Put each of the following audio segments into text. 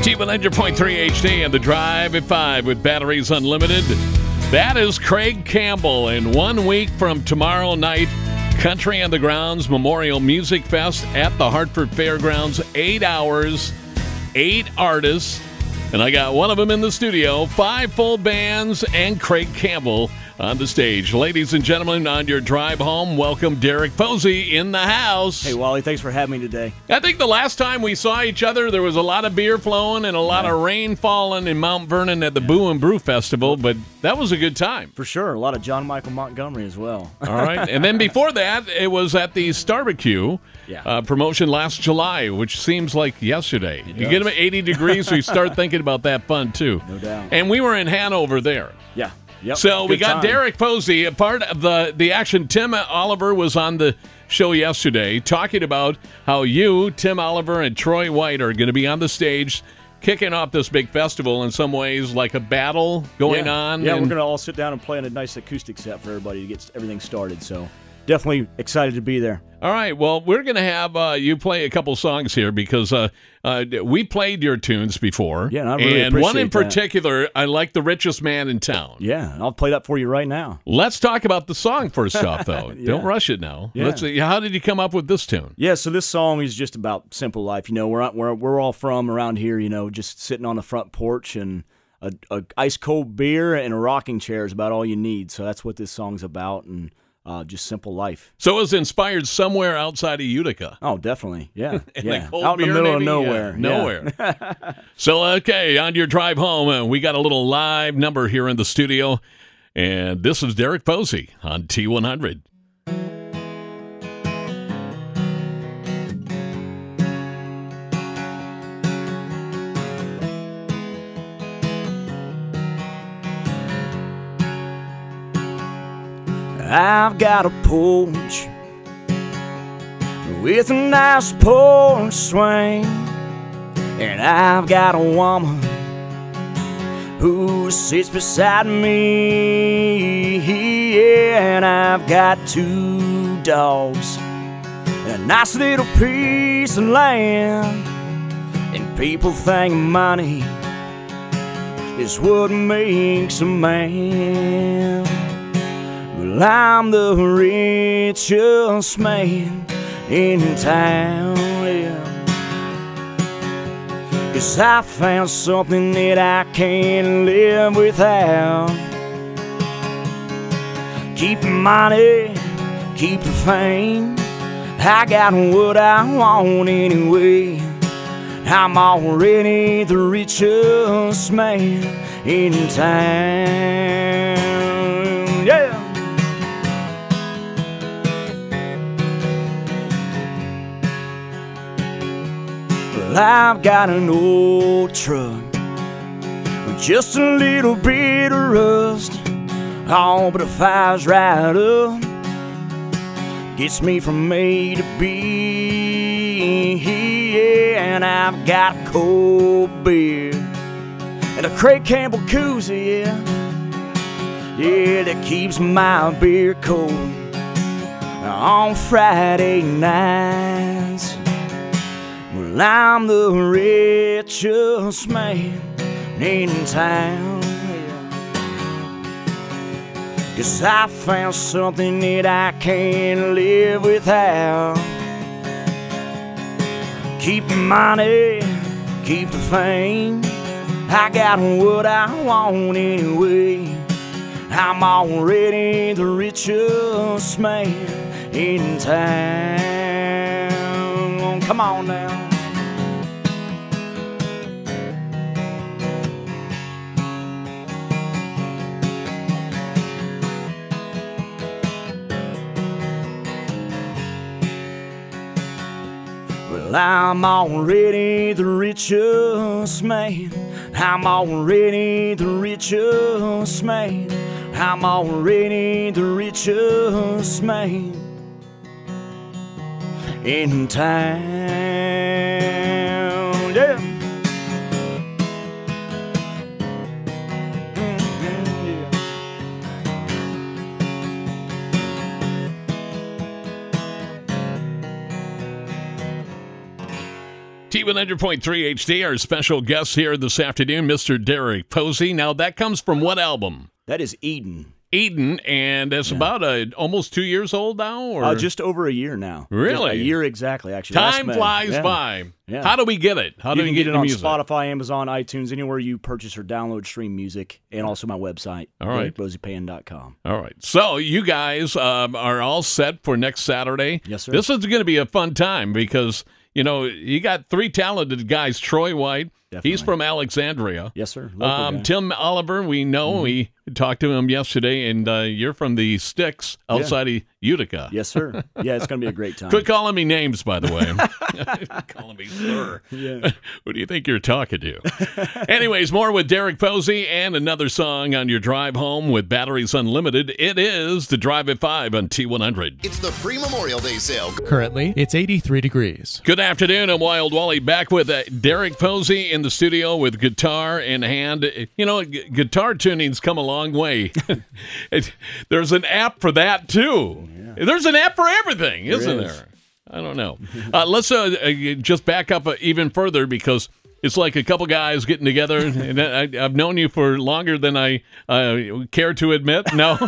T100.3 HD and the drive at 5 with batteries unlimited. That is Craig Campbell. In one week from tomorrow night, Country on the Grounds Memorial Music Fest at the Hartford Fairgrounds. Eight hours, eight artists. And I got one of them in the studio, five full bands, and Craig Campbell on the stage. Ladies and gentlemen, on your drive home, welcome Derek Posey in the house. Hey, Wally, thanks for having me today. I think the last time we saw each other, there was a lot of beer flowing and a lot yeah. of rain falling in Mount Vernon at the yeah. Boo and Brew Festival, but that was a good time. For sure. A lot of John Michael Montgomery as well. All right. And then before that, it was at the Starbecue yeah. uh, promotion last July, which seems like yesterday. You get them at 80 degrees, so you start thinking about that fun, too. No doubt. And we were in Hanover there. Yeah. Yep, so we got time. Derek Posey, a part of the the action. Tim Oliver was on the show yesterday talking about how you, Tim Oliver, and Troy White are going to be on the stage kicking off this big festival in some ways like a battle going yeah. on. Yeah, we're going to all sit down and play on a nice acoustic set for everybody to get everything started. So definitely excited to be there. All right. Well, we're going to have uh, you play a couple songs here because uh, uh, we played your tunes before. Yeah, and, really and one in particular, I like "The Richest Man in Town." Yeah, I'll play that for you right now. Let's talk about the song first off, though. yeah. Don't rush it now. Yeah. Let's, how did you come up with this tune? Yeah, so this song is just about simple life. You know, we're we're we're all from around here. You know, just sitting on the front porch and. A, a ice cold beer and a rocking chair is about all you need. So that's what this song's about. And uh, just simple life. So it was inspired somewhere outside of Utica. Oh, definitely. Yeah. yeah. Out in the middle maybe? of nowhere. Yeah, nowhere. Yeah. so, okay, on your drive home, uh, we got a little live number here in the studio. And this is Derek Posey on T100. I've got a porch with a nice porch swing, and I've got a woman who sits beside me. And I've got two dogs, a nice little piece of land, and people think money is what makes a man. Well, I'm the richest man in town. Yeah. Cause I found something that I can't live without. Keep the money, keep the fame. I got what I want anyway. I'm already the richest man in town. I've got an old truck with just a little bit of rust. Oh, but it fires right up, gets me from A to B. Yeah, and I've got a cold beer and a Craig Campbell koozie, yeah, yeah, that keeps my beer cold on Friday nights. Well, I'm the richest man in town. Cause I found something that I can't live without. Keep the money, keep the fame. I got what I want anyway. I'm already the richest man in town. Come on now. Well, I'm already the richest man. I'm already the richest man. I'm already the richest man in town. T100.3 HD, our special guest here this afternoon, Mr. Derek Posey. Now, that comes from what album? That is Eden. Eden, and it's about uh, almost two years old now, or Uh, just over a year now. Really? Just a year exactly, actually. Time flies Yeah. by. Yeah. How do we get it? How do you we get, get it on music? Spotify, Amazon, iTunes, anywhere you purchase or download stream music, and also my website, All right. DerekPoseyBand.com. All right. So you guys um, are all set for next Saturday. Yes, sir. This is going to be a fun time because you know you got three talented guys. Troy White. He's from Alexandria. Yes, sir. Um. Mm-hmm. Tim Oliver, we know we talked to him yesterday, and uh, you're from the Sticks outside of Utica. Yes, sir. Yeah, it's going to be a great time. Quit calling me names, by the way. calling me sir. Yeah. Who do you think you're talking to? Anyways, more with Derek Posey and another song on your drive home with Batteries Unlimited. It is the Drive at 5 on T100. It's the pre Memorial Day sale. Currently, it's 83 degrees. Good afternoon. I'm Wild Wally back with uh, Derek Posey in the studio with guitar in hand. You know, gu- guitar tuning's come a long way. It- there's an app for that too. There's an app for everything, isn't is. there? I don't know. Uh, let's uh, uh, just back up uh, even further because it's like a couple guys getting together. And I, I've known you for longer than I uh, care to admit. No,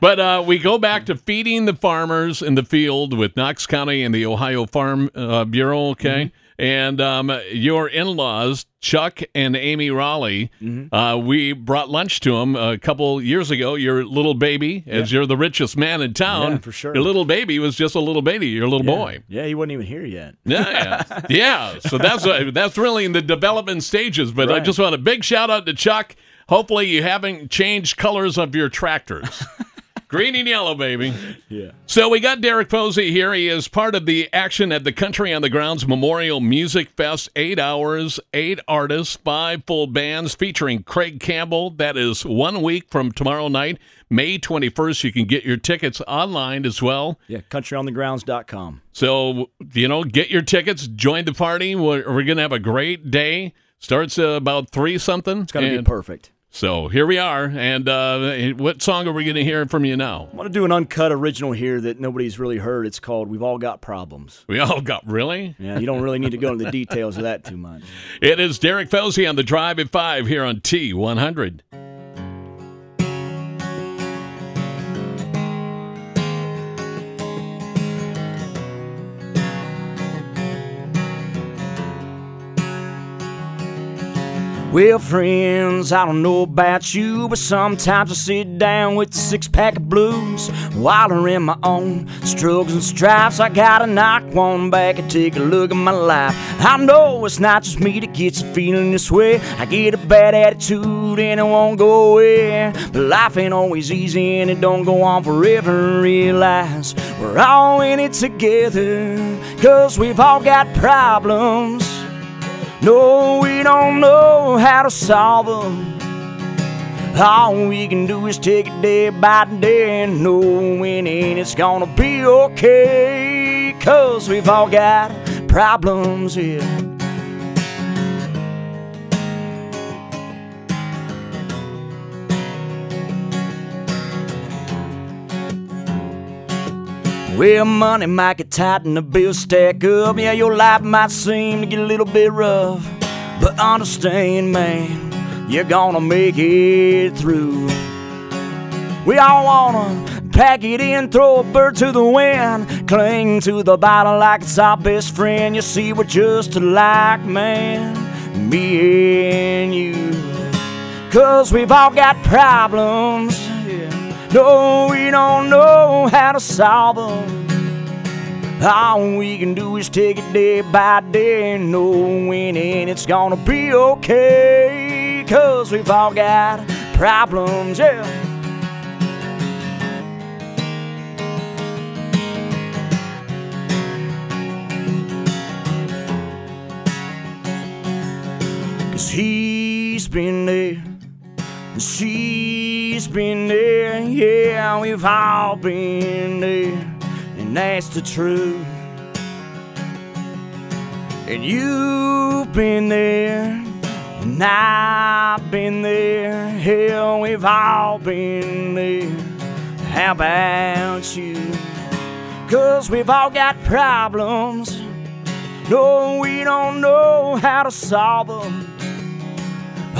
but uh, we go back to feeding the farmers in the field with Knox County and the Ohio Farm uh, Bureau. Okay. And um, your in-laws, Chuck and Amy Raleigh, uh, we brought lunch to them a couple years ago. Your little baby, as you're the richest man in town, Yeah, for sure. Your little baby was just a little baby. Your little boy. Yeah, he wasn't even here yet. Yeah, yeah, yeah. So that's uh, that's really in the development stages. But I just want a big shout out to Chuck. Hopefully, you haven't changed colors of your tractors. Green and yellow, baby. Yeah. So we got Derek Posey here. He is part of the action at the Country on the Grounds Memorial Music Fest. Eight hours, eight artists, five full bands featuring Craig Campbell. That is one week from tomorrow night, May 21st. You can get your tickets online as well. Yeah, countryonthegrounds.com. So, you know, get your tickets, join the party. We're, we're going to have a great day. Starts uh, about three something. It's going to be perfect. So here we are. And uh, what song are we going to hear from you now? I want to do an uncut original here that nobody's really heard. It's called We've All Got Problems. We all got really? Yeah, you don't really need to go into the details of that too much. It is Derek Posey on the Drive at 5 here on T100. Well, friends, I don't know about you, but sometimes I sit down with a six pack of blues while I'm in my own struggles and stripes. I gotta knock one back and take a look at my life. I know it's not just me that gets feeling this way. I get a bad attitude and it won't go away. But life ain't always easy and it don't go on forever. Realize we're all in it together, cause we've all got problems. No, we don't know how to solve them. All we can do is take it day by day and knowing it's gonna be okay. Cause we've all got problems here. Well, money might get tight and the bills stack up. Yeah, your life might seem to get a little bit rough. But understand, man, you're gonna make it through. We all wanna pack it in, throw a bird to the wind, cling to the bottle like it's our best friend. You see, we're just alike, man, me and you. Cause we've all got problems. No, we don't know how to solve them. All we can do is take it day by day, knowing it's gonna be okay. Cause we've all got problems, yeah. Cause he's been there, and she's been there, yeah, we've all been there, and that's the truth. And you've been there, and I've been there, hell, we've all been there. How about you? Cause we've all got problems. No, we don't know how to solve them.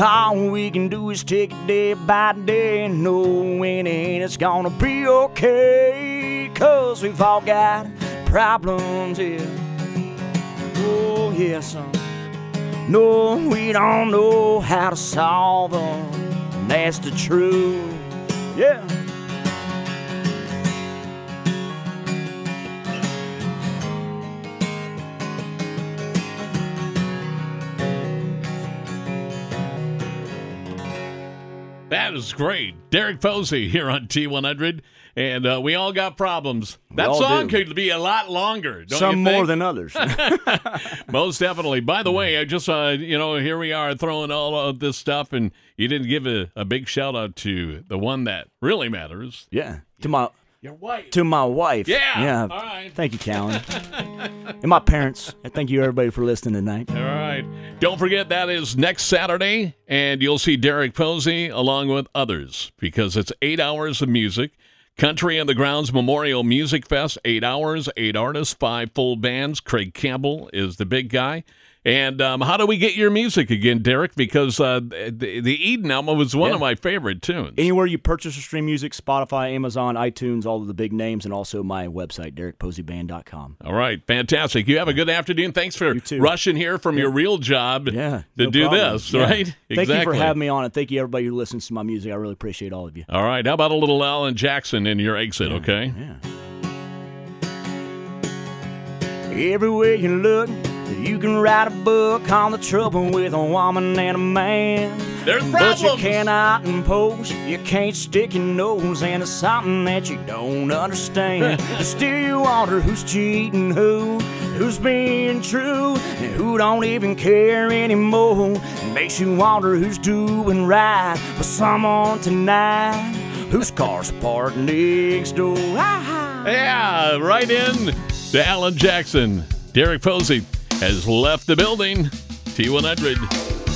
All we can do is take it day by day, and knowing it's gonna be okay. Cause we've all got problems here. Oh, yes, son. No, we don't know how to solve them. And that's the truth. Yeah. That is great. Derek Posey here on T100. And uh, we all got problems. That song do. could be a lot longer. Don't Some more than others. Most definitely. By the way, I just, uh, you know, here we are throwing all of this stuff, and you didn't give a, a big shout out to the one that really matters yeah. To my your wife. to my wife. Yeah. Yeah. All right. Thank you, Callan. and my parents. And thank you everybody for listening tonight. All right. Don't forget that is next Saturday, and you'll see Derek Posey along with others because it's eight hours of music. Country and the Grounds Memorial Music Fest, eight hours, eight artists, five full bands. Craig Campbell is the big guy. And um, how do we get your music again, Derek? Because uh, the, the Eden album was one Yeah. of my favorite tunes. Anywhere you purchase or stream music, Spotify, Amazon, iTunes, all of the big names, and also my website, DerekPoseyBand.com. All right, fantastic. You have a good afternoon. Thanks for rushing here from your real job Yeah. to no do problem. this, Yeah. right? Thank you for having me on, and thank you everybody who listens to my music. I really appreciate all of you. All right, how about a little Alan Jackson in your exit, okay? Yeah. Everywhere you look, you can write a book on the trouble with a woman and a man. There's But you cannot impose, you can't stick your nose into something that you don't understand. Still, you wonder who's cheating who, who's being true, and who don't even care anymore. It makes you wonder who's doing right with someone tonight, whose car's parked next door. Ah, Yeah, right in to Alan Jackson. Derek Posey has left the building. T100.